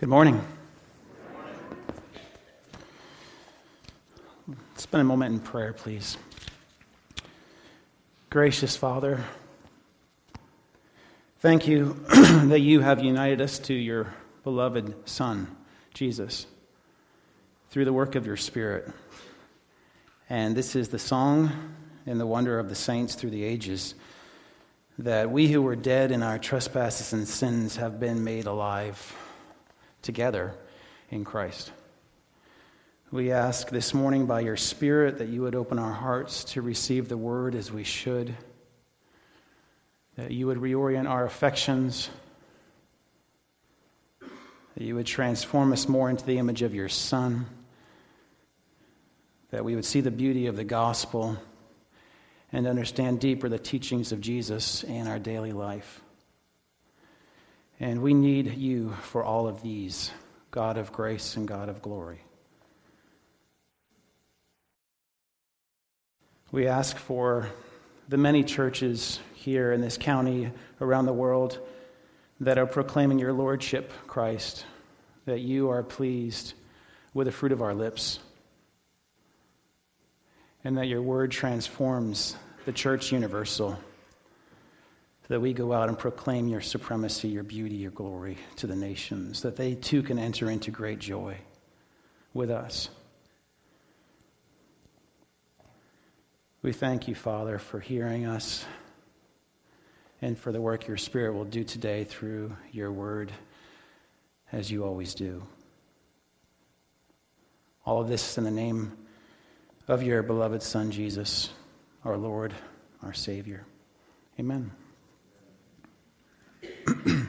Good morning. Spend a moment in prayer, please. Gracious Father, thank you that you have united us to your beloved Son, Jesus, through the work of your Spirit. And this is the song and the wonder of the saints through the ages that we who were dead in our trespasses and sins have been made alive together in Christ. We ask this morning by your Spirit that you would open our hearts to receive the word as we should, that you would reorient our affections, that you would transform us more into the image of your Son, that we would see the beauty of the gospel and understand deeper the teachings of Jesus in our daily life. And we need you for all of these, God of grace and God of glory. We ask for the many churches here in this county, around the world, that are proclaiming your Lordship, Christ, that you are pleased with the fruit of our lips, and that your word transforms the church universal that we go out and proclaim your supremacy, your beauty, your glory to the nations, that they too can enter into great joy with us. We thank you, Father, for hearing us and for the work your Spirit will do today through your word, as you always do. All of this in the name of your beloved Son, Jesus, our Lord, our Savior. Amen.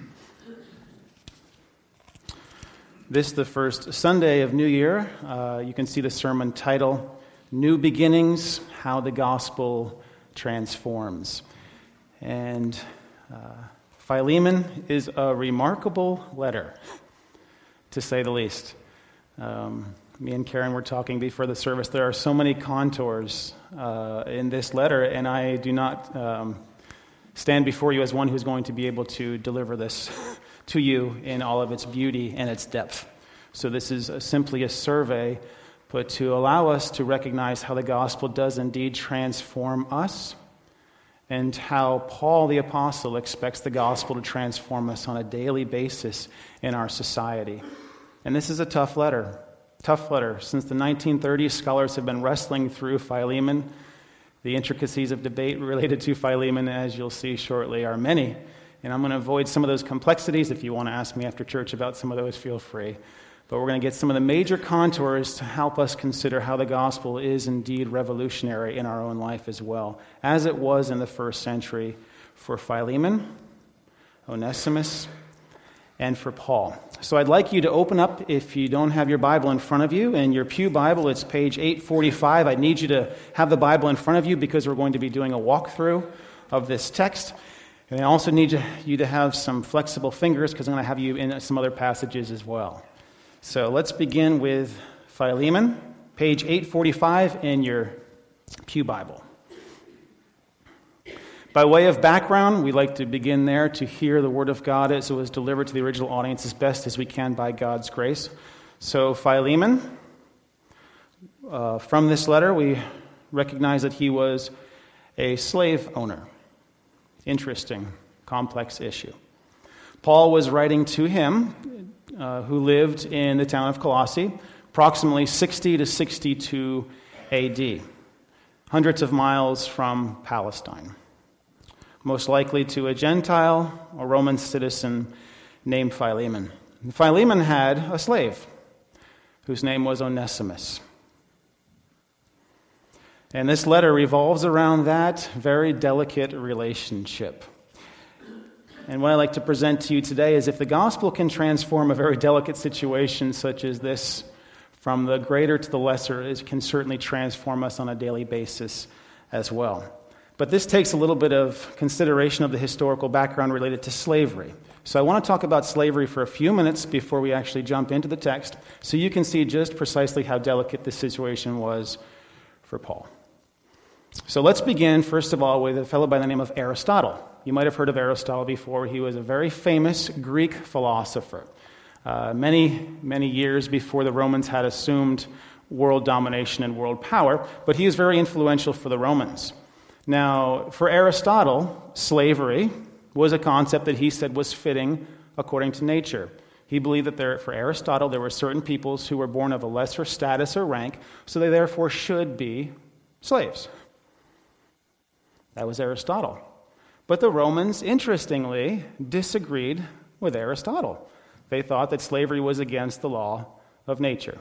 this the first Sunday of New Year. Uh, you can see the sermon title, New Beginnings How the Gospel Transforms. And uh, Philemon is a remarkable letter, to say the least. Um, me and Karen were talking before the service. There are so many contours uh, in this letter, and I do not um, stand before you as one who's going to be able to deliver this to you in all of its beauty and its depth. So, this is a, simply a survey, but to allow us to recognize how the gospel does indeed transform us and how Paul the Apostle expects the gospel to transform us on a daily basis in our society. And this is a tough letter. Tough letter. Since the 1930s, scholars have been wrestling through Philemon the intricacies of debate related to Philemon, as you'll see shortly, are many. And I'm going to avoid some of those complexities. If you want to ask me after church about some of those, feel free. But we're going to get some of the major contours to help us consider how the gospel is indeed revolutionary in our own life as well, as it was in the first century for Philemon, Onesimus, and for Paul. So I'd like you to open up, if you don't have your Bible in front of you, and your Pew Bible, it's page 845. I need you to have the Bible in front of you because we're going to be doing a walkthrough of this text. And I also need you to have some flexible fingers because I'm going to have you in some other passages as well. So let's begin with Philemon, page 845 in your Pew Bible. By way of background, we like to begin there to hear the Word of God as it was delivered to the original audience as best as we can by God's grace. So, Philemon, uh, from this letter, we recognize that he was a slave owner. Interesting, complex issue. Paul was writing to him, uh, who lived in the town of Colossae, approximately 60 to 62 AD, hundreds of miles from Palestine most likely to a Gentile or Roman citizen named Philemon. Philemon had a slave whose name was Onesimus. And this letter revolves around that very delicate relationship. And what I like to present to you today is if the gospel can transform a very delicate situation such as this, from the greater to the lesser, it can certainly transform us on a daily basis as well. But this takes a little bit of consideration of the historical background related to slavery. So I want to talk about slavery for a few minutes before we actually jump into the text so you can see just precisely how delicate this situation was for Paul. So let's begin, first of all, with a fellow by the name of Aristotle. You might have heard of Aristotle before. He was a very famous Greek philosopher. uh, many, many years before the Romans had assumed world domination and world power, but he was very influential for the Romans. Now, for Aristotle, slavery was a concept that he said was fitting according to nature. He believed that there, for Aristotle, there were certain peoples who were born of a lesser status or rank, so they therefore should be slaves. That was Aristotle. But the Romans, interestingly, disagreed with Aristotle. They thought that slavery was against the law of nature.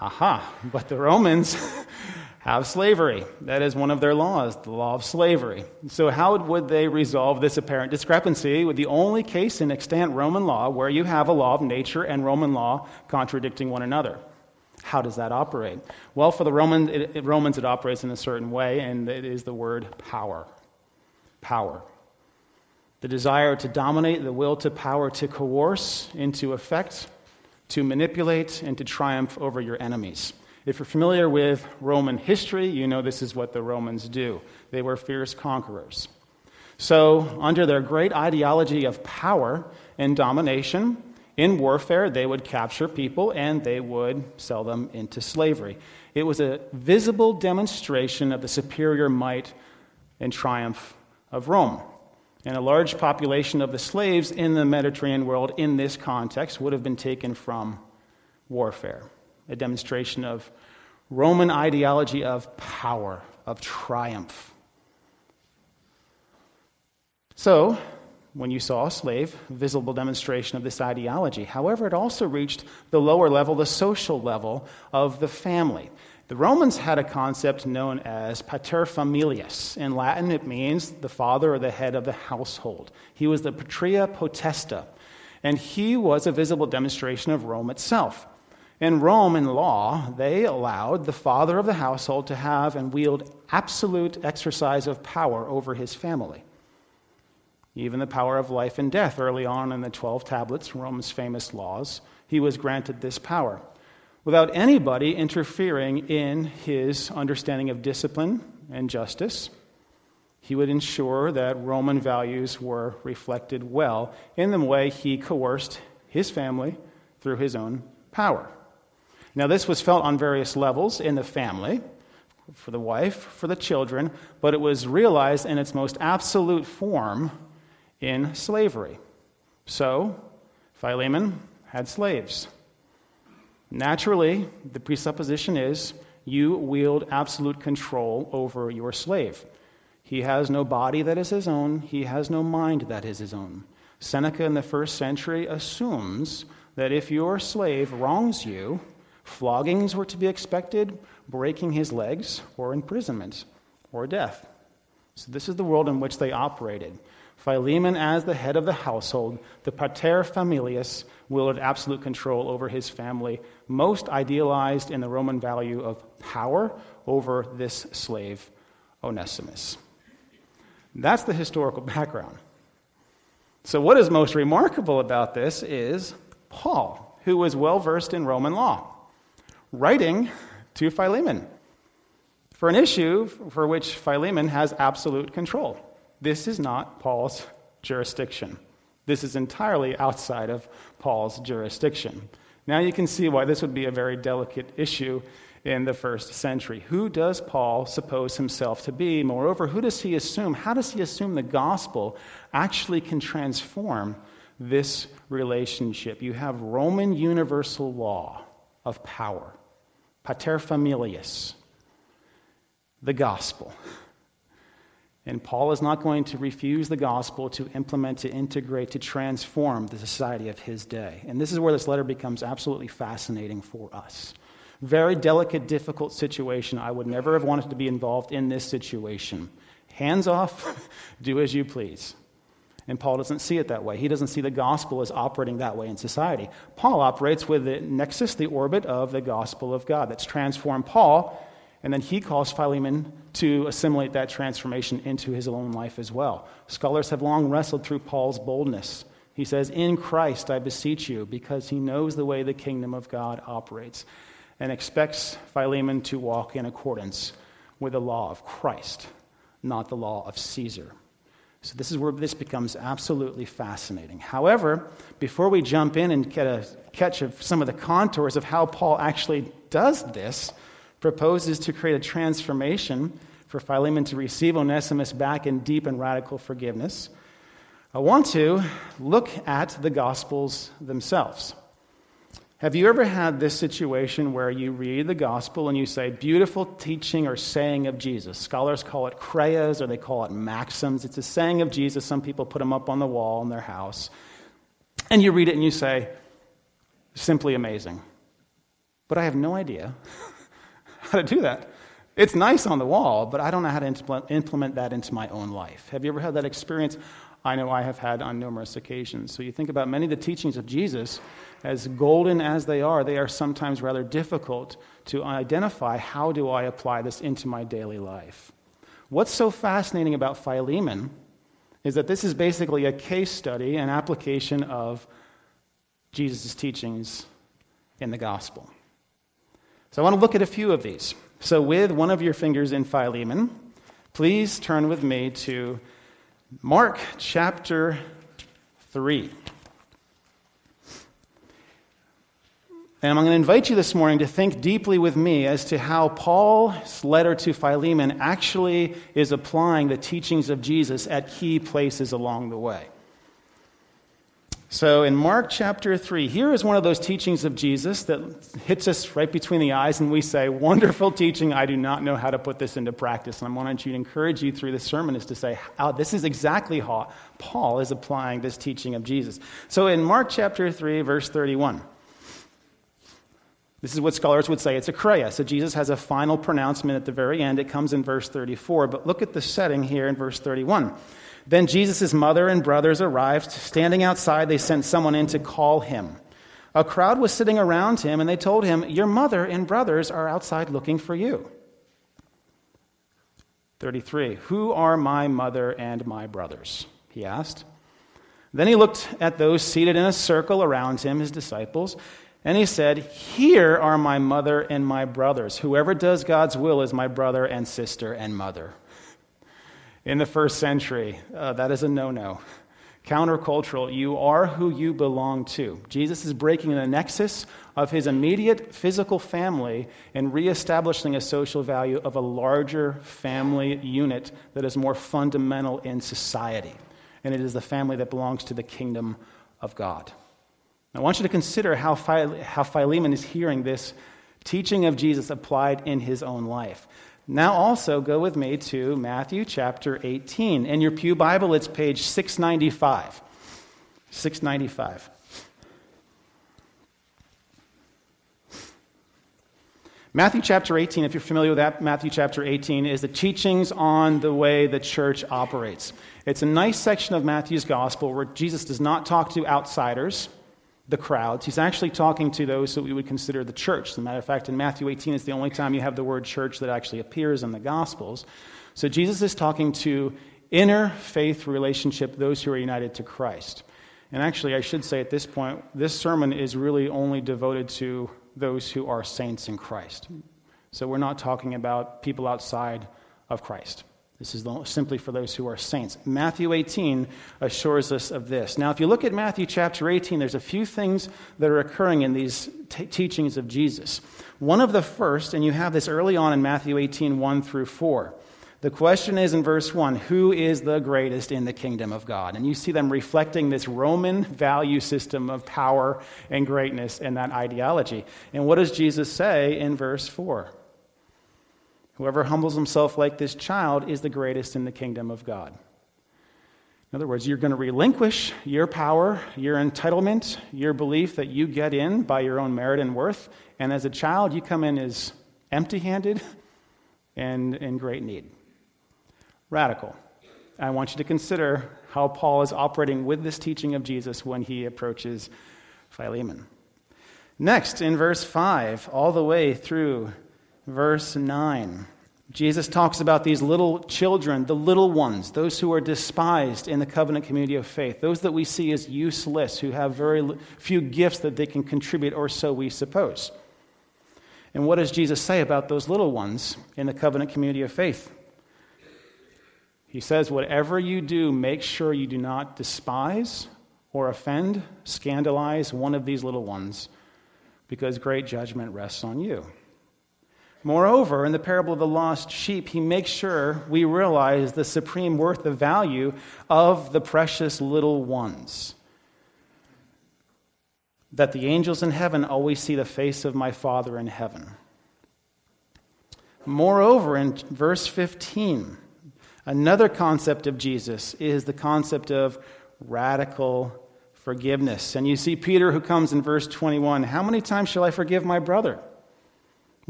Aha, but the Romans have slavery. That is one of their laws, the law of slavery. So, how would they resolve this apparent discrepancy with the only case in extant Roman law where you have a law of nature and Roman law contradicting one another? How does that operate? Well, for the Roman, it, Romans, it operates in a certain way, and it is the word power. Power. The desire to dominate, the will to power to coerce into effect, to manipulate, and to triumph over your enemies. If you're familiar with Roman history, you know this is what the Romans do. They were fierce conquerors. So, under their great ideology of power and domination, in warfare, they would capture people and they would sell them into slavery. It was a visible demonstration of the superior might and triumph of Rome. And a large population of the slaves in the Mediterranean world in this context would have been taken from warfare a demonstration of Roman ideology of power, of triumph. So, when you saw a slave, visible demonstration of this ideology. However, it also reached the lower level, the social level of the family. The Romans had a concept known as paterfamilias. In Latin, it means the father or the head of the household. He was the patria potesta, and he was a visible demonstration of Rome itself. In Rome, in law, they allowed the father of the household to have and wield absolute exercise of power over his family. Even the power of life and death, early on in the 12 tablets, Rome's famous laws, he was granted this power without anybody interfering in his understanding of discipline and justice. He would ensure that Roman values were reflected well in the way he coerced his family through his own power. Now, this was felt on various levels in the family, for the wife, for the children, but it was realized in its most absolute form in slavery. So, Philemon had slaves. Naturally, the presupposition is you wield absolute control over your slave. He has no body that is his own, he has no mind that is his own. Seneca in the first century assumes that if your slave wrongs you, Floggings were to be expected, breaking his legs, or imprisonment, or death. So, this is the world in which they operated. Philemon, as the head of the household, the pater familias, wielded absolute control over his family, most idealized in the Roman value of power over this slave, Onesimus. That's the historical background. So, what is most remarkable about this is Paul, who was well versed in Roman law writing to Philemon for an issue for which Philemon has absolute control. This is not Paul's jurisdiction. This is entirely outside of Paul's jurisdiction. Now you can see why this would be a very delicate issue in the first century. Who does Paul suppose himself to be? Moreover, who does he assume? How does he assume the gospel actually can transform this relationship? You have Roman universal law of power paterfamilias, the gospel. And Paul is not going to refuse the gospel to implement, to integrate, to transform the society of his day. And this is where this letter becomes absolutely fascinating for us. Very delicate, difficult situation. I would never have wanted to be involved in this situation. Hands off, do as you please. And Paul doesn't see it that way. He doesn't see the gospel as operating that way in society. Paul operates with the nexus, the orbit of the gospel of God that's transformed Paul, and then he calls Philemon to assimilate that transformation into his own life as well. Scholars have long wrestled through Paul's boldness. He says, In Christ I beseech you, because he knows the way the kingdom of God operates, and expects Philemon to walk in accordance with the law of Christ, not the law of Caesar. So, this is where this becomes absolutely fascinating. However, before we jump in and get a catch of some of the contours of how Paul actually does this, proposes to create a transformation for Philemon to receive Onesimus back in deep and radical forgiveness, I want to look at the Gospels themselves. Have you ever had this situation where you read the gospel and you say, beautiful teaching or saying of Jesus? Scholars call it chreias or they call it maxims. It's a saying of Jesus. Some people put them up on the wall in their house. And you read it and you say, simply amazing. But I have no idea how to do that. It's nice on the wall, but I don't know how to implement that into my own life. Have you ever had that experience? I know I have had on numerous occasions. So you think about many of the teachings of Jesus, as golden as they are, they are sometimes rather difficult to identify how do I apply this into my daily life. What's so fascinating about Philemon is that this is basically a case study, an application of Jesus' teachings in the gospel. So I want to look at a few of these. So, with one of your fingers in Philemon, please turn with me to Mark chapter 3. And I'm going to invite you this morning to think deeply with me as to how Paul's letter to Philemon actually is applying the teachings of Jesus at key places along the way. So, in Mark chapter 3, here is one of those teachings of Jesus that hits us right between the eyes, and we say, Wonderful teaching. I do not know how to put this into practice. And I want to encourage you through this sermon is to say, oh, This is exactly how Paul is applying this teaching of Jesus. So, in Mark chapter 3, verse 31, this is what scholars would say it's a chreia. So, Jesus has a final pronouncement at the very end. It comes in verse 34. But look at the setting here in verse 31. Then Jesus' mother and brothers arrived. Standing outside, they sent someone in to call him. A crowd was sitting around him, and they told him, Your mother and brothers are outside looking for you. 33. Who are my mother and my brothers? He asked. Then he looked at those seated in a circle around him, his disciples, and he said, Here are my mother and my brothers. Whoever does God's will is my brother and sister and mother in the first century. Uh, that is a no no. Countercultural, you are who you belong to. Jesus is breaking the nexus of his immediate physical family and reestablishing a social value of a larger family unit that is more fundamental in society. And it is the family that belongs to the kingdom of God. I want you to consider how, how Philemon is hearing this teaching of Jesus applied in his own life. Now, also go with me to Matthew chapter 18. In your Pew Bible, it's page 695. 695. Matthew chapter 18, if you're familiar with that, Matthew chapter 18 is the teachings on the way the church operates. It's a nice section of Matthew's gospel where Jesus does not talk to outsiders the crowds. He's actually talking to those that we would consider the church. As a matter of fact, in Matthew 18, it's the only time you have the word church that actually appears in the Gospels. So Jesus is talking to inner faith relationship, those who are united to Christ. And actually, I should say at this point, this sermon is really only devoted to those who are saints in Christ. So we're not talking about people outside of Christ. This is simply for those who are saints. Matthew 18 assures us of this. Now, if you look at Matthew chapter 18, there's a few things that are occurring in these t- teachings of Jesus. One of the first, and you have this early on in Matthew 18, 1 through 4. The question is in verse 1 Who is the greatest in the kingdom of God? And you see them reflecting this Roman value system of power and greatness and that ideology. And what does Jesus say in verse 4? Whoever humbles himself like this child is the greatest in the kingdom of God. In other words, you're going to relinquish your power, your entitlement, your belief that you get in by your own merit and worth. And as a child, you come in as empty handed and in great need. Radical. I want you to consider how Paul is operating with this teaching of Jesus when he approaches Philemon. Next, in verse 5, all the way through verse 9. Jesus talks about these little children, the little ones, those who are despised in the covenant community of faith, those that we see as useless, who have very few gifts that they can contribute, or so we suppose. And what does Jesus say about those little ones in the covenant community of faith? He says, Whatever you do, make sure you do not despise or offend, scandalize one of these little ones, because great judgment rests on you. Moreover, in the parable of the lost sheep, he makes sure we realize the supreme worth, the value of the precious little ones. That the angels in heaven always see the face of my Father in heaven. Moreover, in verse 15, another concept of Jesus is the concept of radical forgiveness. And you see Peter who comes in verse 21 How many times shall I forgive my brother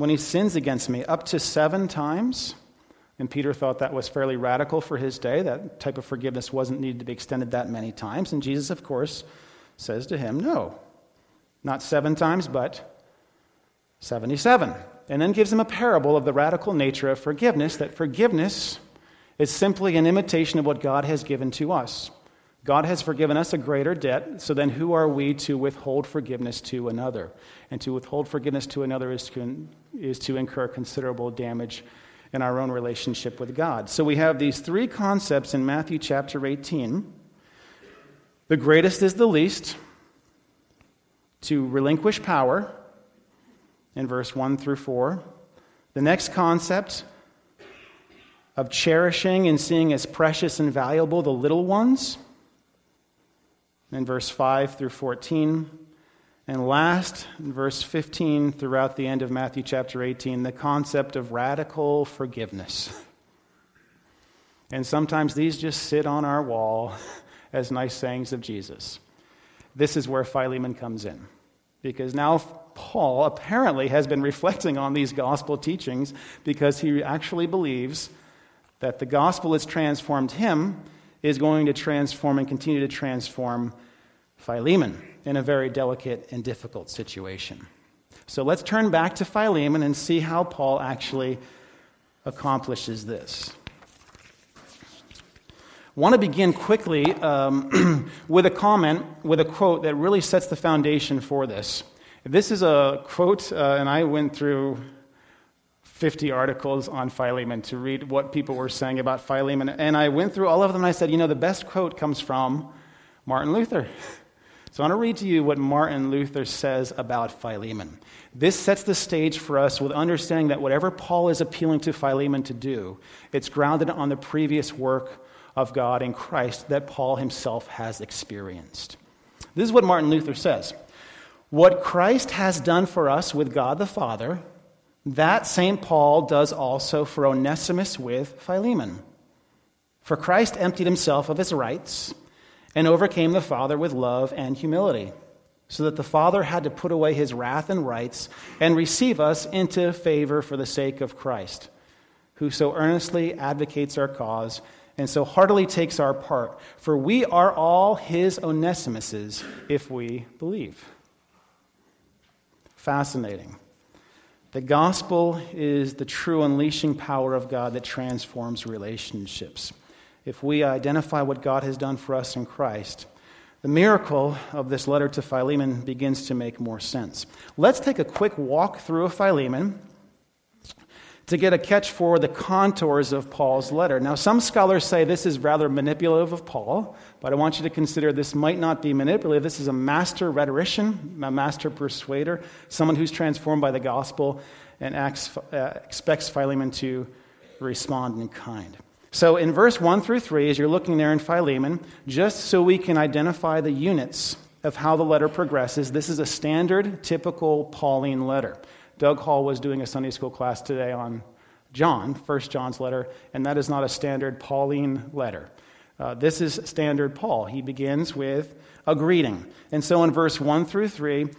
when he sins against me? Up to seven times? And Peter thought that was fairly radical for his day. That type of forgiveness wasn't needed to be extended that many times. And Jesus, of course, says to him, No, not seven times, but 77. And then gives him a parable of the radical nature of forgiveness that forgiveness is simply an imitation of what God has given to us. God has forgiven us a greater debt, so then who are we to withhold forgiveness to another? And to withhold forgiveness to another is to, is to incur considerable damage in our own relationship with God. So we have these three concepts in Matthew chapter 18. The greatest is the least, to relinquish power in verse 1 through 4. The next concept of cherishing and seeing as precious and valuable the little ones in verse 5 through 14. And last, in verse 15 throughout the end of Matthew chapter 18, the concept of radical forgiveness. And sometimes these just sit on our wall as nice sayings of Jesus. This is where Philemon comes in. Because now Paul apparently has been reflecting on these gospel teachings because he actually believes that the gospel has transformed him is going to transform and continue to transform Philemon in a very delicate and difficult situation. So let's turn back to Philemon and see how Paul actually accomplishes this. I want to begin quickly um, with a comment, with a quote that really sets the foundation for this. This is a quote, uh, and I went through 50 articles on Philemon to read what people were saying about Philemon. And I went through all of them and I said, you know, the best quote comes from Martin Luther. So I want to read to you what Martin Luther says about Philemon. This sets the stage for us with understanding that whatever Paul is appealing to Philemon to do, it's grounded on the previous work of God in Christ that Paul himself has experienced. This is what Martin Luther says. What Christ has done for us with God the Father, that St. Paul does also for Onesimus with Philemon. For Christ emptied himself of his rights and overcame the Father with love and humility, so that the Father had to put away his wrath and rights and receive us into favor for the sake of Christ, who so earnestly advocates our cause and so heartily takes our part. For we are all his Onesimuses if we believe. Fascinating. The gospel is the true unleashing power of God that transforms relationships. If we identify what God has done for us in Christ, the miracle of this letter to Philemon begins to make more sense. Let's take a quick walk through of Philemon to get a catch for the contours of Paul's letter. Now, some scholars say this is rather manipulative of Paul, but I want you to consider this might not be manipulative. This is a master rhetorician, a master persuader, someone who's transformed by the gospel and acts, uh, expects Philemon to respond in kind. So, in verse 1 through 3, as you're looking there in Philemon, just so we can identify the units of how the letter progresses, this is a standard, typical Pauline letter. Doug Hall was doing a Sunday school class today on John, First John's letter, and that is not a standard Pauline letter. Uh, this is standard Paul. He begins with a greeting. And so in verse 1 through 3,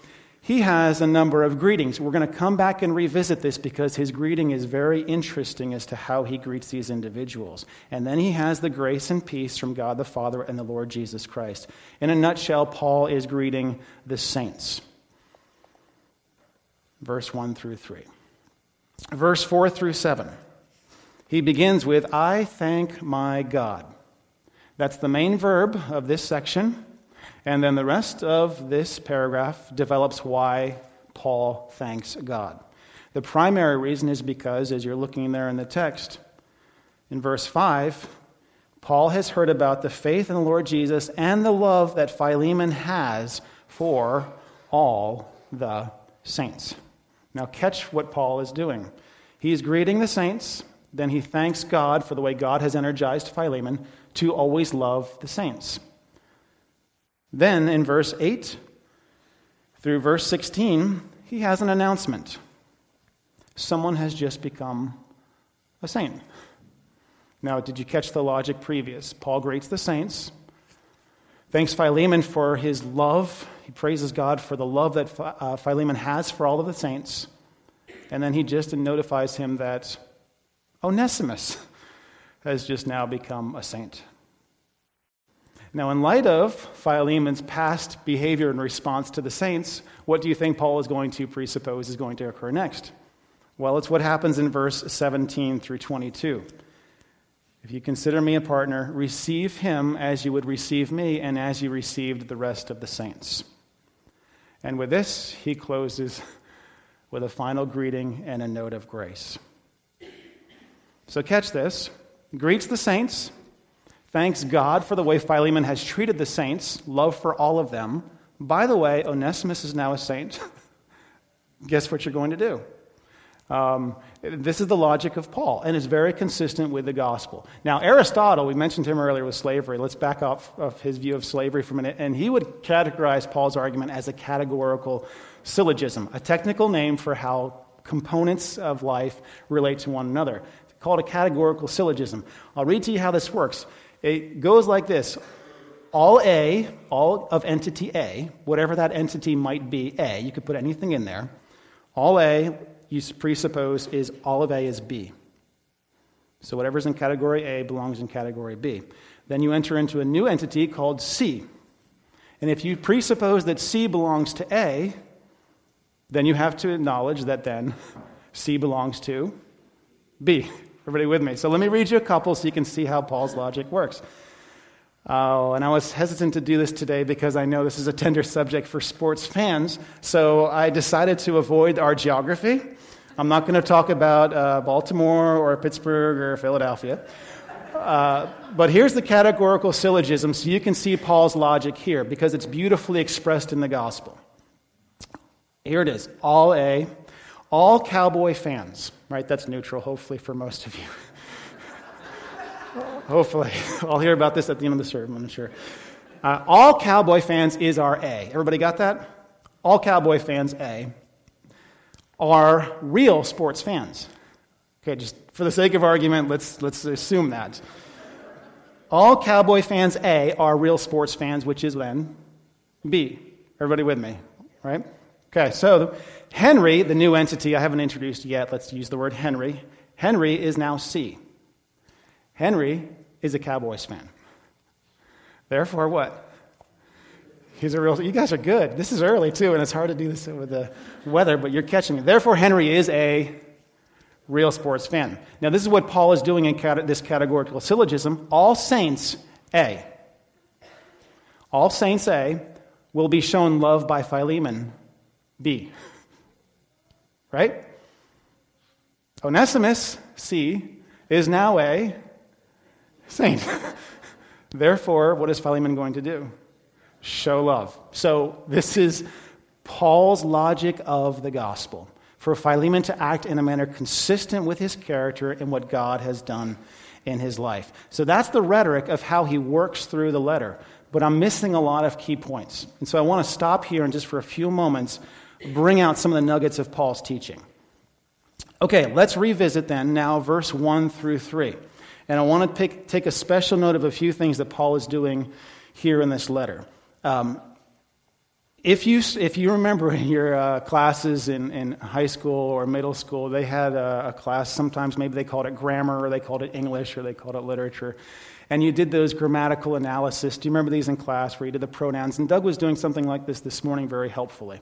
he has a number of greetings. We're going to come back and revisit this because his greeting is very interesting as to how he greets these individuals. And then he has the grace and peace from God the Father and the Lord Jesus Christ. In a nutshell, Paul is greeting the saints verse 1 through 3. Verse 4 through 7. He begins with, I thank my God. That's the main verb of this section. And then the rest of this paragraph develops why Paul thanks God. The primary reason is because, as you're looking there in the text, in verse 5, Paul has heard about the faith in the Lord Jesus and the love that Philemon has for all the saints. Now, catch what Paul is doing. He's greeting the saints, then he thanks God for the way God has energized Philemon to always love the saints. Then, in verse 8 through verse 16, he has an announcement. Someone has just become a saint. Now, did you catch the logic previous? Paul greets the saints, thanks Philemon for his love. He praises God for the love that uh, Philemon has for all of the saints. And then he just notifies him that Onesimus has just now become a saint. Now, in light of Philemon's past behavior in response to the saints, what do you think Paul is going to presuppose is going to occur next? Well, it's what happens in verse 17 through 22. If you consider me a partner, receive him as you would receive me and as you received the rest of the saints. And with this, he closes with a final greeting and a note of grace. So, catch this greets the saints, thanks God for the way Philemon has treated the saints, love for all of them. By the way, Onesimus is now a saint. Guess what you're going to do? Um, this is the logic of Paul, and it's very consistent with the gospel. Now, Aristotle, we mentioned him earlier with slavery. Let's back off of his view of slavery for a minute. And he would categorize Paul's argument as a categorical syllogism, a technical name for how components of life relate to one another. It's called a categorical syllogism. I'll read to you how this works. It goes like this all A, all of entity A, whatever that entity might be, A, you could put anything in there. All A you presuppose is all of A is B. So whatever's in category A belongs in category B. Then you enter into a new entity called C. And if you presuppose that C belongs to A, then you have to acknowledge that then C belongs to B. Everybody with me? So let me read you a couple so you can see how Paul's logic works. Oh, and I was hesitant to do this today because I know this is a tender subject for sports fans. So I decided to avoid our geography. I'm not going to talk about uh, Baltimore or Pittsburgh or Philadelphia. Uh, but here's the categorical syllogism so you can see Paul's logic here because it's beautifully expressed in the gospel. Here it is all A, all cowboy fans, right? That's neutral, hopefully, for most of you. Hopefully. I'll hear about this at the end of the sermon, I'm sure. Uh, all Cowboy fans is our A. Everybody got that? All Cowboy fans, A, are real sports fans. Okay, just for the sake of argument, let's, let's assume that. All Cowboy fans, A, are real sports fans, which is then B. Everybody with me, right? Okay, so Henry, the new entity I haven't introduced yet, let's use the word Henry. Henry is now C. Henry is a Cowboys fan. Therefore, what? He's a real. You guys are good. This is early too, and it's hard to do this with the weather, but you're catching me. Therefore, Henry is a real sports fan. Now, this is what Paul is doing in this categorical syllogism. All saints A. All saints A will be shown love by Philemon B. Right? Onesimus C is now a saint. Therefore, what is Philemon going to do? Show love. So, this is Paul's logic of the gospel for Philemon to act in a manner consistent with his character and what God has done in his life. So, that's the rhetoric of how he works through the letter. But I'm missing a lot of key points. And so, I want to stop here and just for a few moments bring out some of the nuggets of Paul's teaching. Okay, let's revisit then now verse 1 through 3. And I want to pick, take a special note of a few things that Paul is doing here in this letter. Um, if you, if you remember in your uh, classes in, in high school or middle school, they had a, a, class, sometimes maybe they called it grammar, or they called it English, or they called it literature. And you did those grammatical analysis. Do you remember these in class where you did the pronouns? And Doug was doing something like this this morning very helpfully.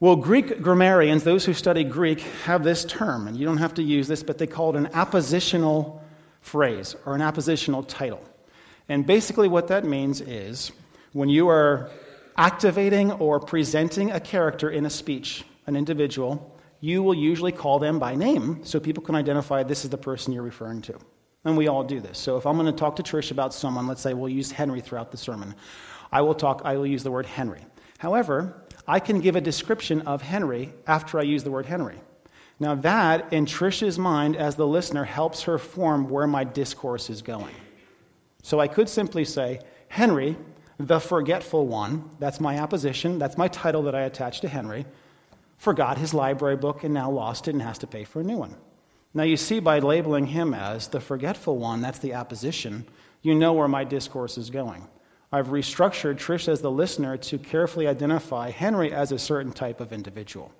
Well, Greek grammarians, those who study Greek, have this term, and you don't have to use this, but they call it an appositional phrase or an appositional title. And basically, what that means is when you are activating or presenting a character in a speech, an individual, you will usually call them by name so people can identify this is the person you're referring to. And we all do this. So if I'm going to talk to Trish about someone, let's say we'll use Henry throughout the sermon, I will talk, I will use the word Henry. However, I can give a description of Henry after I use the word Henry. Now, that, in Trish's mind as the listener, helps her form where my discourse is going. So I could simply say, Henry, the forgetful one, that's my apposition, that's my title that I attach to Henry, forgot his library book and now lost it and has to pay for a new one. Now, you see, by labeling him as the forgetful one, that's the apposition, you know where my discourse is going. I've restructured Trish as the listener to carefully identify Henry as a certain type of individual.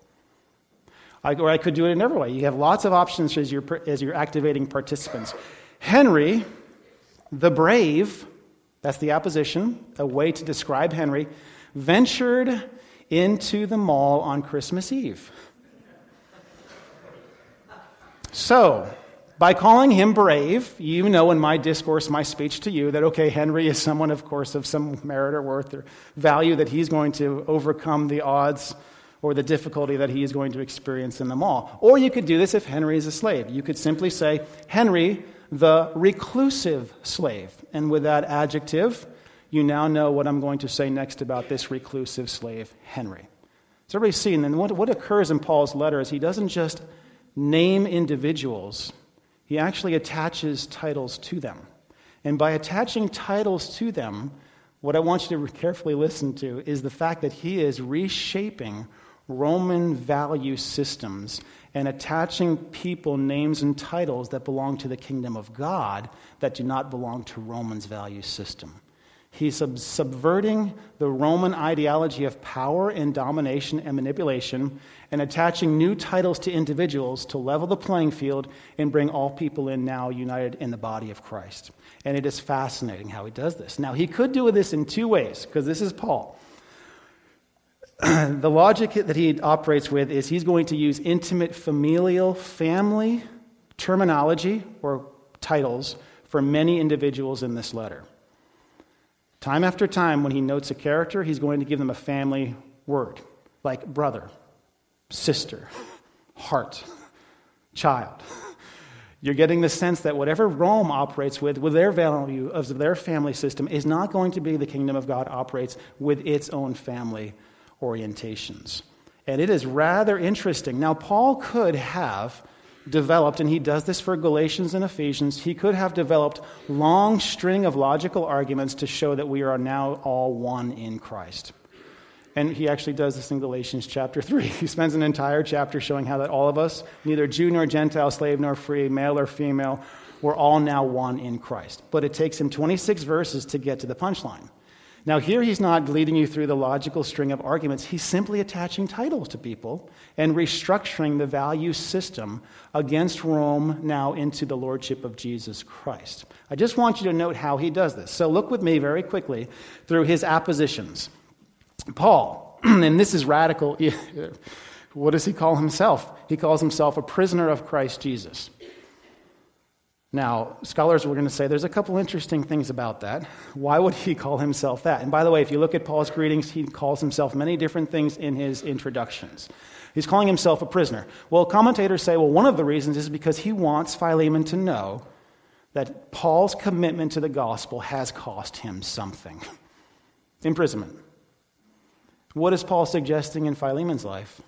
I, or I could do it another way. You have lots of options as you're, as you're activating participants. Henry, the brave, that's the apposition, a way to describe Henry, ventured into the mall on Christmas Eve. So, by calling him brave, you know in my discourse, my speech to you, that okay, Henry is someone, of course, of some merit or worth or value that he's going to overcome the odds or the difficulty that he is going to experience in the mall. Or you could do this if Henry is a slave. You could simply say, Henry, the reclusive slave. And with that adjective, you now know what I'm going to say next about this reclusive slave, Henry. So everybody's seen, and what, what occurs in Paul's letter is he doesn't just name individuals, he actually attaches titles to them. And by attaching titles to them, what I want you to carefully listen to is the fact that he is reshaping Roman value systems and attaching people names and titles that belong to the kingdom of God that do not belong to Roman's value system. He's subverting the Roman ideology of power and domination and manipulation and attaching new titles to individuals to level the playing field and bring all people in now united in the body of Christ. And it is fascinating how he does this. Now, he could do this in two ways, because this is Paul. the logic that he operates with is he's going to use intimate familial family terminology or titles for many individuals in this letter. Time after time, when he notes a character, he's going to give them a family word, like brother, sister, heart, child. You're getting the sense that whatever Rome operates with, with their value of their family system, is not going to be the kingdom of God operates with its own family orientations. And it is rather interesting. Now, Paul could have developed, and he does this for Galatians and Ephesians, he could have developed long string of logical arguments to show that we are now all one in Christ. And he actually does this in Galatians chapter 3. He spends an entire chapter showing how that all of us, neither Jew nor Gentile, slave nor free, male or female, we're all now one in Christ. But it takes him 26 verses to get to the punchline. Now, here he's not leading you through the logical string of arguments. He's simply attaching titles to people and restructuring the value system against Rome now into the lordship of Jesus Christ. I just want you to note how he does this. So, look with me very quickly through his appositions. Paul, and this is radical. What does he call himself? He calls himself a prisoner of Christ Jesus. Now, scholars were going to say there's a couple interesting things about that. Why would he call himself that? And by the way, if you look at Paul's greetings, he calls himself many different things in his introductions. He's calling himself a prisoner. Well, commentators say, well, one of the reasons is because he wants Philemon to know that Paul's commitment to the gospel has cost him something imprisonment. What is Paul suggesting in Philemon's life?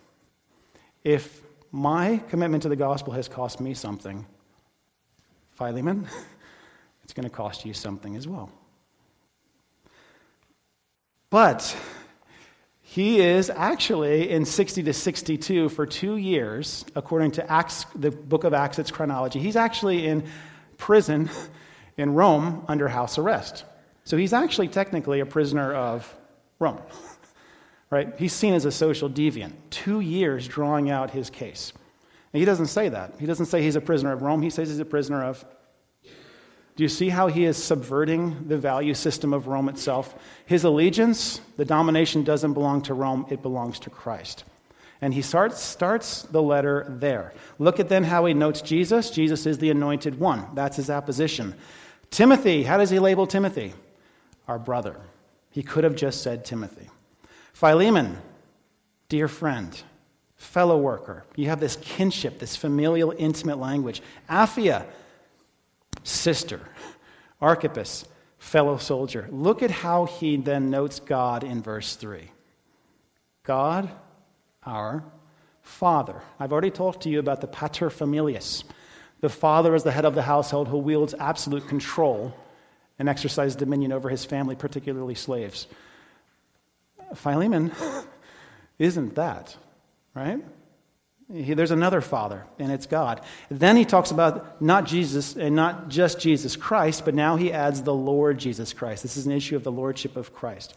If my commitment to the gospel has cost me something, Philemon, it's going to cost you something as well. But he is actually in 60 to 62 for two years, according to Acts, the book of Acts, its chronology. He's actually in prison in Rome under house arrest. So he's actually technically a prisoner of Rome, right? He's seen as a social deviant. Two years drawing out his case. And he doesn't say that. He doesn't say he's a prisoner of Rome. He says he's a prisoner of. Do you see how he is subverting the value system of Rome itself? His allegiance, the domination doesn't belong to Rome, it belongs to Christ. And he starts, starts the letter there. Look at then how he notes Jesus. Jesus is the anointed one. That's his apposition. Timothy, how does he label Timothy? Our brother. He could have just said Timothy. Philemon, dear friend fellow worker. You have this kinship, this familial, intimate language. Apphia, sister. Archippus, fellow soldier. Look at how he then notes God in verse 3. God, our Father. I've already talked to you about the pater familias. The father is the head of the household who wields absolute control and exercises dominion over his family, particularly slaves. Philemon isn't that, right? He, there's another Father, and it's God. Then he talks about not Jesus, and not just Jesus Christ, but now he adds the Lord Jesus Christ. This is an issue of the Lordship of Christ.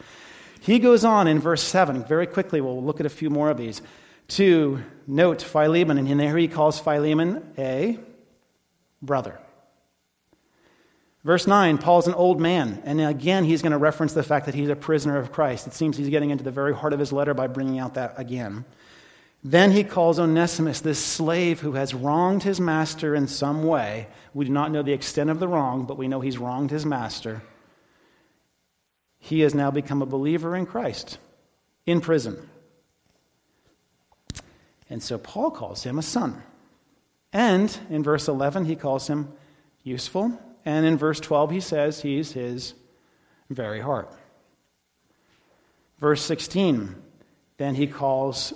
He goes on in verse 7, very quickly, we'll look at a few more of these, to note Philemon, and there he calls Philemon a brother. Verse 9, Paul's an old man, and again he's going to reference the fact that he's a prisoner of Christ. It seems he's getting into the very heart of his letter by bringing out that again. Then he calls Onesimus, this slave who has wronged his master in some way. We do not know the extent of the wrong, but we know he's wronged his master. He has now become a believer in Christ in prison. And so Paul calls him a son. And in verse 11, he calls him useful. And in verse 12, he says he's his very heart. Verse 16, then he calls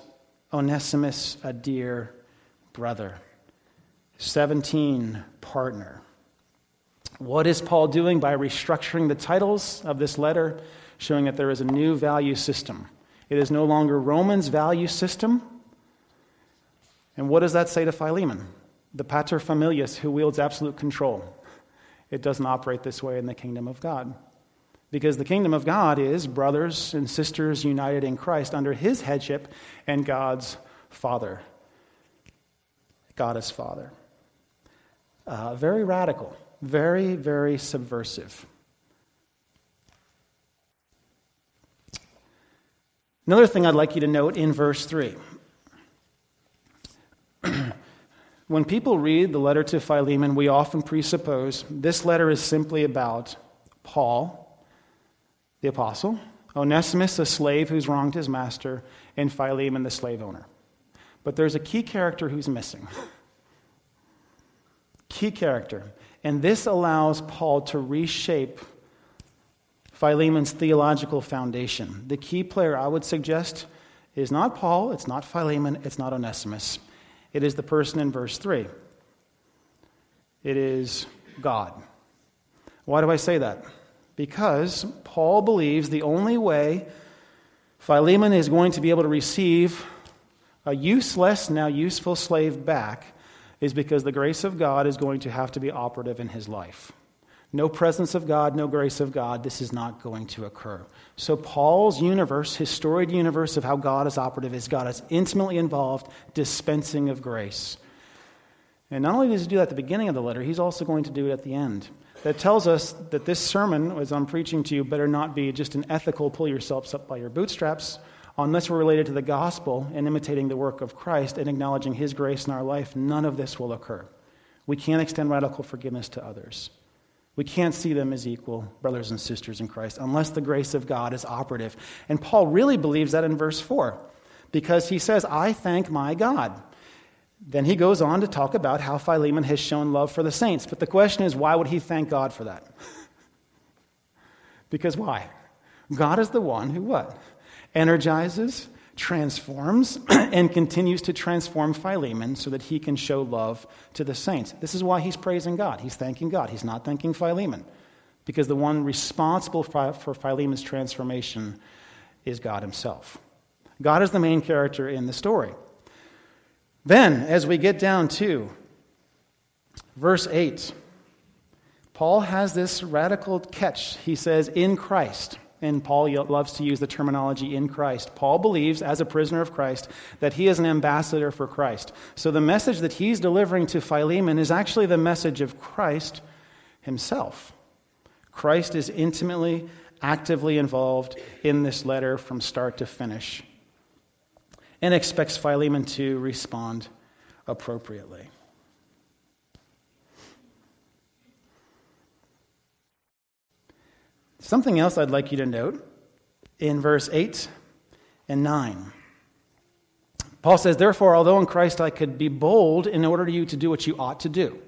Onesimus, a dear brother. 17, partner. What is Paul doing by restructuring the titles of this letter, showing that there is a new value system? It is no longer Romans' value system. And what does that say to Philemon, the pater familias who wields absolute control? It doesn't operate this way in the kingdom of God. Because the kingdom of God is brothers and sisters united in Christ under his headship and God's Father. God is Father. Uh, very radical, very, very subversive. Another thing I'd like you to note in verse 3. when people read the letter to Philemon, we often presuppose this letter is simply about Paul the apostle, Onesimus, a slave who's wronged his master, and Philemon, the slave owner. But there's a key character who's missing. key character. And this allows Paul to reshape Philemon's theological foundation. The key player, I would suggest, is not Paul, it's not Philemon, it's not Onesimus. It is the person in verse 3. It is God. Why do I say that? Because Paul believes the only way Philemon is going to be able to receive a useless, now useful slave back is because the grace of God is going to have to be operative in his life. No presence of God, no grace of God, this is not going to occur. So, Paul's universe, his storied universe of how God is operative, is God is intimately involved, dispensing of grace. And not only does he do that at the beginning of the letter, he's also going to do it at the end that tells us that this sermon, as I'm preaching to you, better not be just an ethical pull yourselves up by your bootstraps. Unless we're related to the gospel and imitating the work of Christ and acknowledging his grace in our life, none of this will occur. We can't extend radical forgiveness to others. We can't see them as equal brothers and sisters in Christ unless the grace of God is operative. And Paul really believes that in verse 4 because he says, I thank my God then he goes on to talk about how Philemon has shown love for the saints. But the question is, why would he thank God for that? because why? God is the one who what? Energizes, transforms, and continues to transform Philemon so that he can show love to the saints. This is why he's praising God. He's thanking God. He's not thanking Philemon. Because the one responsible for Philemon's transformation is God himself. God is the main character in the story. Then, as we get down to verse 8, Paul has this radical catch. He says, in Christ. And Paul loves to use the terminology in Christ. Paul believes, as a prisoner of Christ, that he is an ambassador for Christ. So the message that he's delivering to Philemon is actually the message of Christ himself. Christ is intimately, actively involved in this letter from start to finish and expects Philemon to respond appropriately. Something else I'd like you to note in verse 8 and 9. Paul says, Therefore, although in Christ I could be bold in order to you to do what you ought to do.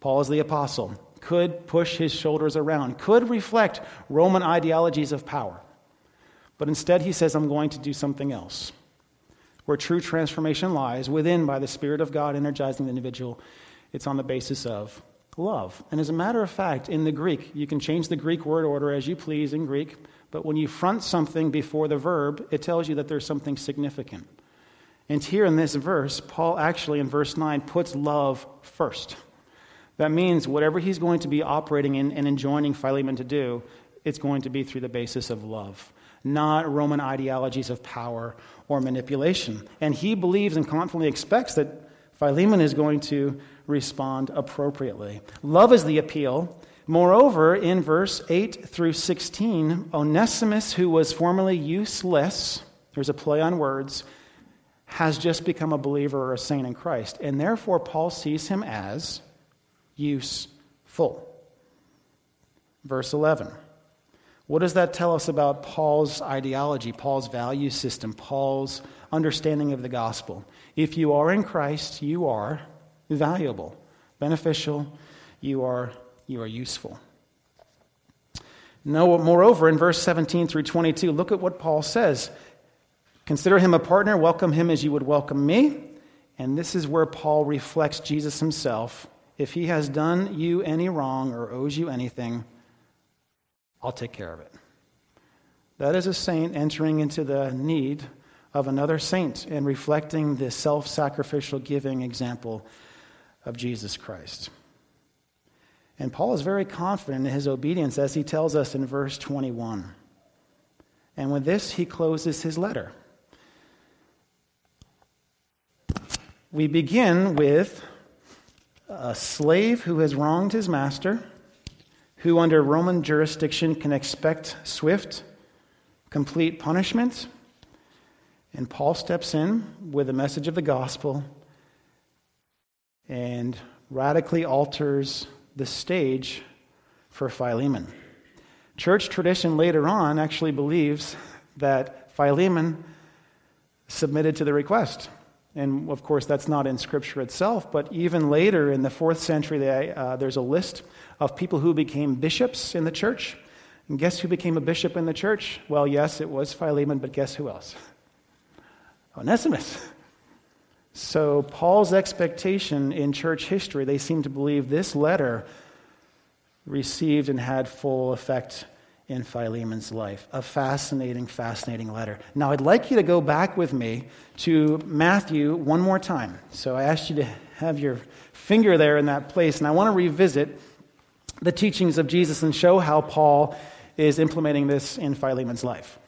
Paul is the apostle, could push his shoulders around, could reflect Roman ideologies of power. But instead, he says, I'm going to do something else. Where true transformation lies, within by the Spirit of God energizing the individual, it's on the basis of love. And as a matter of fact, in the Greek, you can change the Greek word order as you please in Greek, but when you front something before the verb, it tells you that there's something significant. And here in this verse, Paul actually, in verse 9, puts love first. That means whatever he's going to be operating in and enjoining Philemon to do, it's going to be through the basis of love, not Roman ideologies of power or manipulation. And he believes and confidently expects that Philemon is going to respond appropriately. Love is the appeal. Moreover, in verse 8 through 16, Onesimus, who was formerly useless, there's a play on words, has just become a believer or a saint in Christ. And therefore, Paul sees him as useful. Verse 11. What does that tell us about Paul's ideology, Paul's value system, Paul's understanding of the gospel? If you are in Christ, you are valuable, beneficial, you are, you are useful. No, moreover, in verse 17 through 22, look at what Paul says. Consider him a partner, welcome him as you would welcome me. And this is where Paul reflects Jesus himself. If he has done you any wrong or owes you anything, I'll take care of it. That is a saint entering into the need of another saint and reflecting the self sacrificial giving example of Jesus Christ. And Paul is very confident in his obedience as he tells us in verse 21. And with this, he closes his letter. We begin with a slave who has wronged his master, who under Roman jurisdiction can expect swift, complete punishment. And Paul steps in with the message of the gospel and radically alters the stage for Philemon. Church tradition later on actually believes that Philemon submitted to the request. And of course, that's not in Scripture itself, but even later in the fourth century, they, uh, there's a list of people who became bishops in the church. And guess who became a bishop in the church? Well, yes, it was Philemon, but guess who else? Onesimus. So, Paul's expectation in church history, they seem to believe this letter received and had full effect in Philemon's life. A fascinating, fascinating letter. Now, I'd like you to go back with me to Matthew one more time. So, I asked you to have your finger there in that place, and I want to revisit the teachings of Jesus and show how Paul is implementing this in Philemon's life.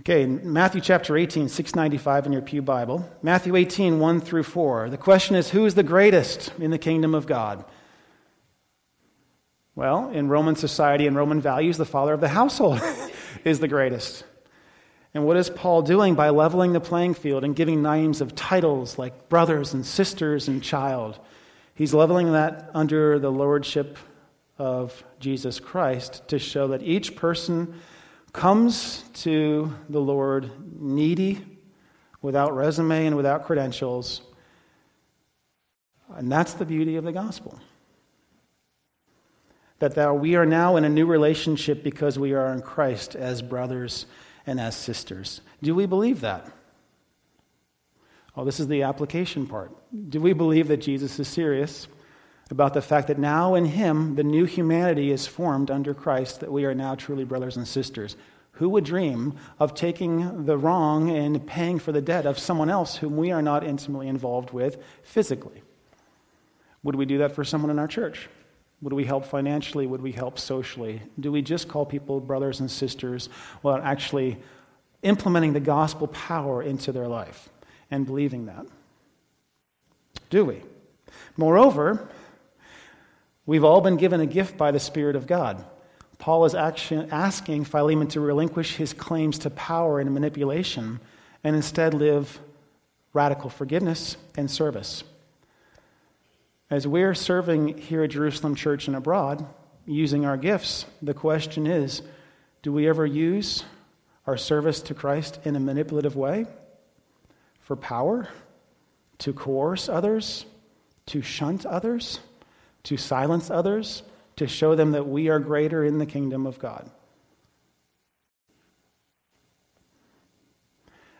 Okay, Matthew chapter 18, 695 in your Pew Bible. Matthew 18, 1 through 4. The question is who is the greatest in the kingdom of God? Well, in Roman society and Roman values, the father of the household is the greatest. And what is Paul doing by leveling the playing field and giving names of titles like brothers and sisters and child? He's leveling that under the lordship of Jesus Christ to show that each person comes to the Lord needy, without resume and without credentials. And that's the beauty of the gospel. That we are now in a new relationship because we are in Christ as brothers and as sisters. Do we believe that? Oh, this is the application part. Do we believe that Jesus is serious about the fact that now in Him, the new humanity is formed under Christ, that we are now truly brothers and sisters. Who would dream of taking the wrong and paying for the debt of someone else whom we are not intimately involved with physically? Would we do that for someone in our church? Would we help financially? Would we help socially? Do we just call people brothers and sisters without actually implementing the gospel power into their life and believing that? Do we? Moreover, We've all been given a gift by the Spirit of God. Paul is asking Philemon to relinquish his claims to power and manipulation and instead live radical forgiveness and service. As we're serving here at Jerusalem Church and abroad, using our gifts, the question is do we ever use our service to Christ in a manipulative way? For power? To coerce others? to shunt others, to silence others, to show them that we are greater in the kingdom of God.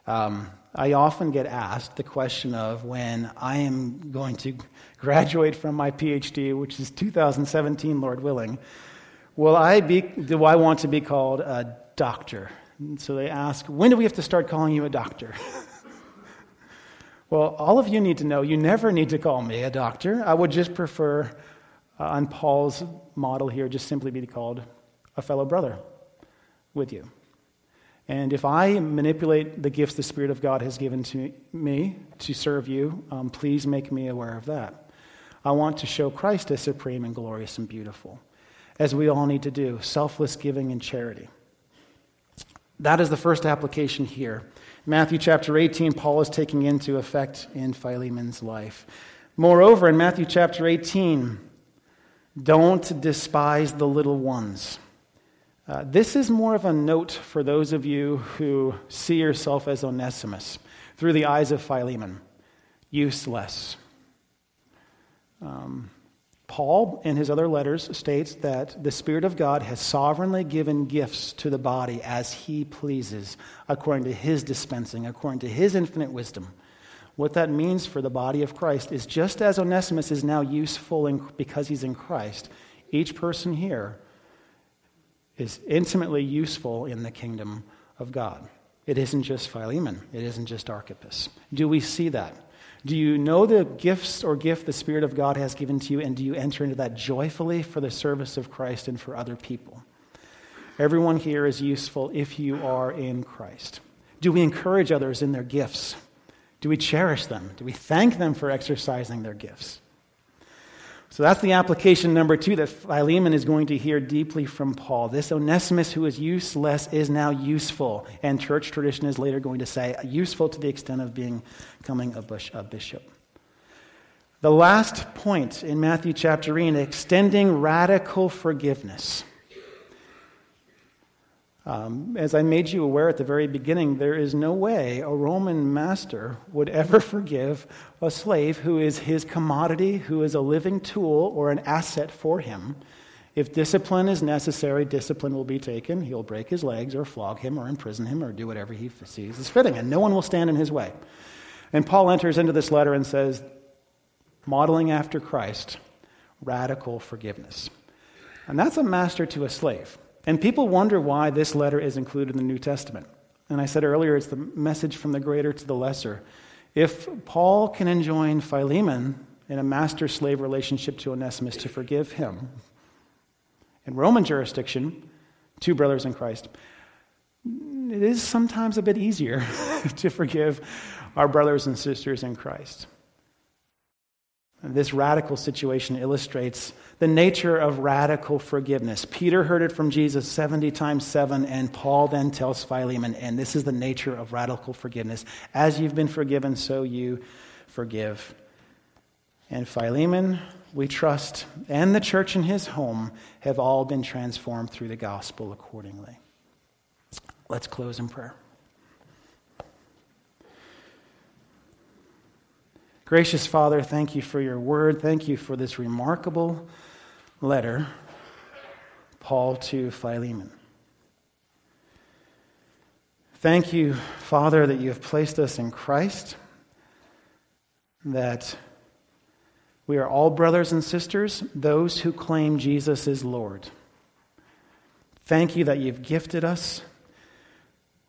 Um, I often get asked the question of when I am going to graduate from my PhD, which is 2017, Lord willing, will I be, do I want to be called a doctor? And so they ask, when do we have to start calling you a doctor? well, all of you need to know you never need to call me a doctor. I would just prefer, uh, on Paul's model here, just simply be called a fellow brother with you. And if I manipulate the gifts the Spirit of God has given to me to serve you, um, please make me aware of that. I want to show Christ as supreme and glorious and beautiful, as we all need to do selfless giving and charity. That is the first application here. Matthew chapter 18, Paul is taking into effect in Philemon's life. Moreover, in Matthew chapter 18, don't despise the little ones. Uh, this is more of a note for those of you who see yourself as Onesimus through the eyes of Philemon, useless. Um, Paul, in his other letters, states that the Spirit of God has sovereignly given gifts to the body as he pleases, according to his dispensing, according to his infinite wisdom. What that means for the body of Christ is just as Onesimus is now useful in, because he's in Christ, each person here is intimately useful in the kingdom of God. It isn't just Philemon, it isn't just Archippus. Do we see that? Do you know the gifts or gift the Spirit of God has given to you, and do you enter into that joyfully for the service of Christ and for other people? Everyone here is useful if you are in Christ. Do we encourage others in their gifts? Do we cherish them? Do we thank them for exercising their gifts? So that's the application number two that Philemon is going to hear deeply from Paul. This Onesimus who is useless is now useful. And church tradition is later going to say useful to the extent of being, becoming a, bishop. The last point in Matthew chapter 8, extending radical forgiveness. Um, as I made you aware at the very beginning, there is no way a Roman master would ever forgive a slave who is his commodity, who is a living tool or an asset for him. If discipline is necessary, discipline will be taken. He'll break his legs or flog him or imprison him or do whatever he sees is fitting, and no one will stand in his way. And Paul enters into this letter and says, modeling after Christ, radical forgiveness. And that's a master to a slave. And people wonder why this letter is included in the New Testament. And I said earlier, it's the message from the greater to the lesser. If Paul can enjoin Philemon in a master slave relationship to Onesimus to forgive him, in Roman jurisdiction, two brothers in Christ, it is sometimes a bit easier to forgive our brothers and sisters in Christ. This radical situation illustrates the nature of radical forgiveness. Peter heard it from Jesus 70 times 7, and Paul then tells Philemon, and this is the nature of radical forgiveness. As you've been forgiven, so you forgive. And Philemon, we trust, and the church in his home have all been transformed through the gospel accordingly. Let's close in prayer. Gracious Father, thank you for your word. Thank you for this remarkable letter, Paul to Philemon. Thank you, Father, that you have placed us in Christ, that we are all brothers and sisters, those who claim Jesus is Lord. Thank you that you've gifted us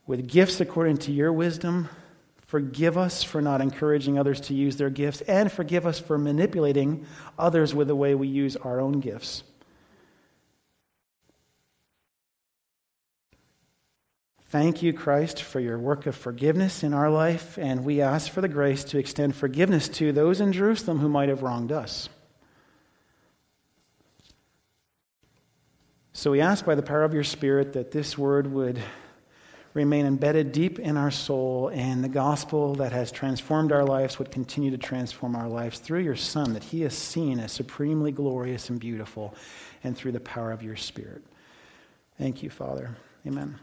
with gifts according to your wisdom Forgive us for not encouraging others to use their gifts, and forgive us for manipulating others with the way we use our own gifts. Thank you, Christ, for your work of forgiveness in our life, and we ask for the grace to extend forgiveness to those in Jerusalem who might have wronged us. So we ask by the power of your Spirit that this word would remain embedded deep in our soul, and the gospel that has transformed our lives would continue to transform our lives through your Son, that he is seen as supremely glorious and beautiful, and through the power of your Spirit. Thank you, Father. Amen.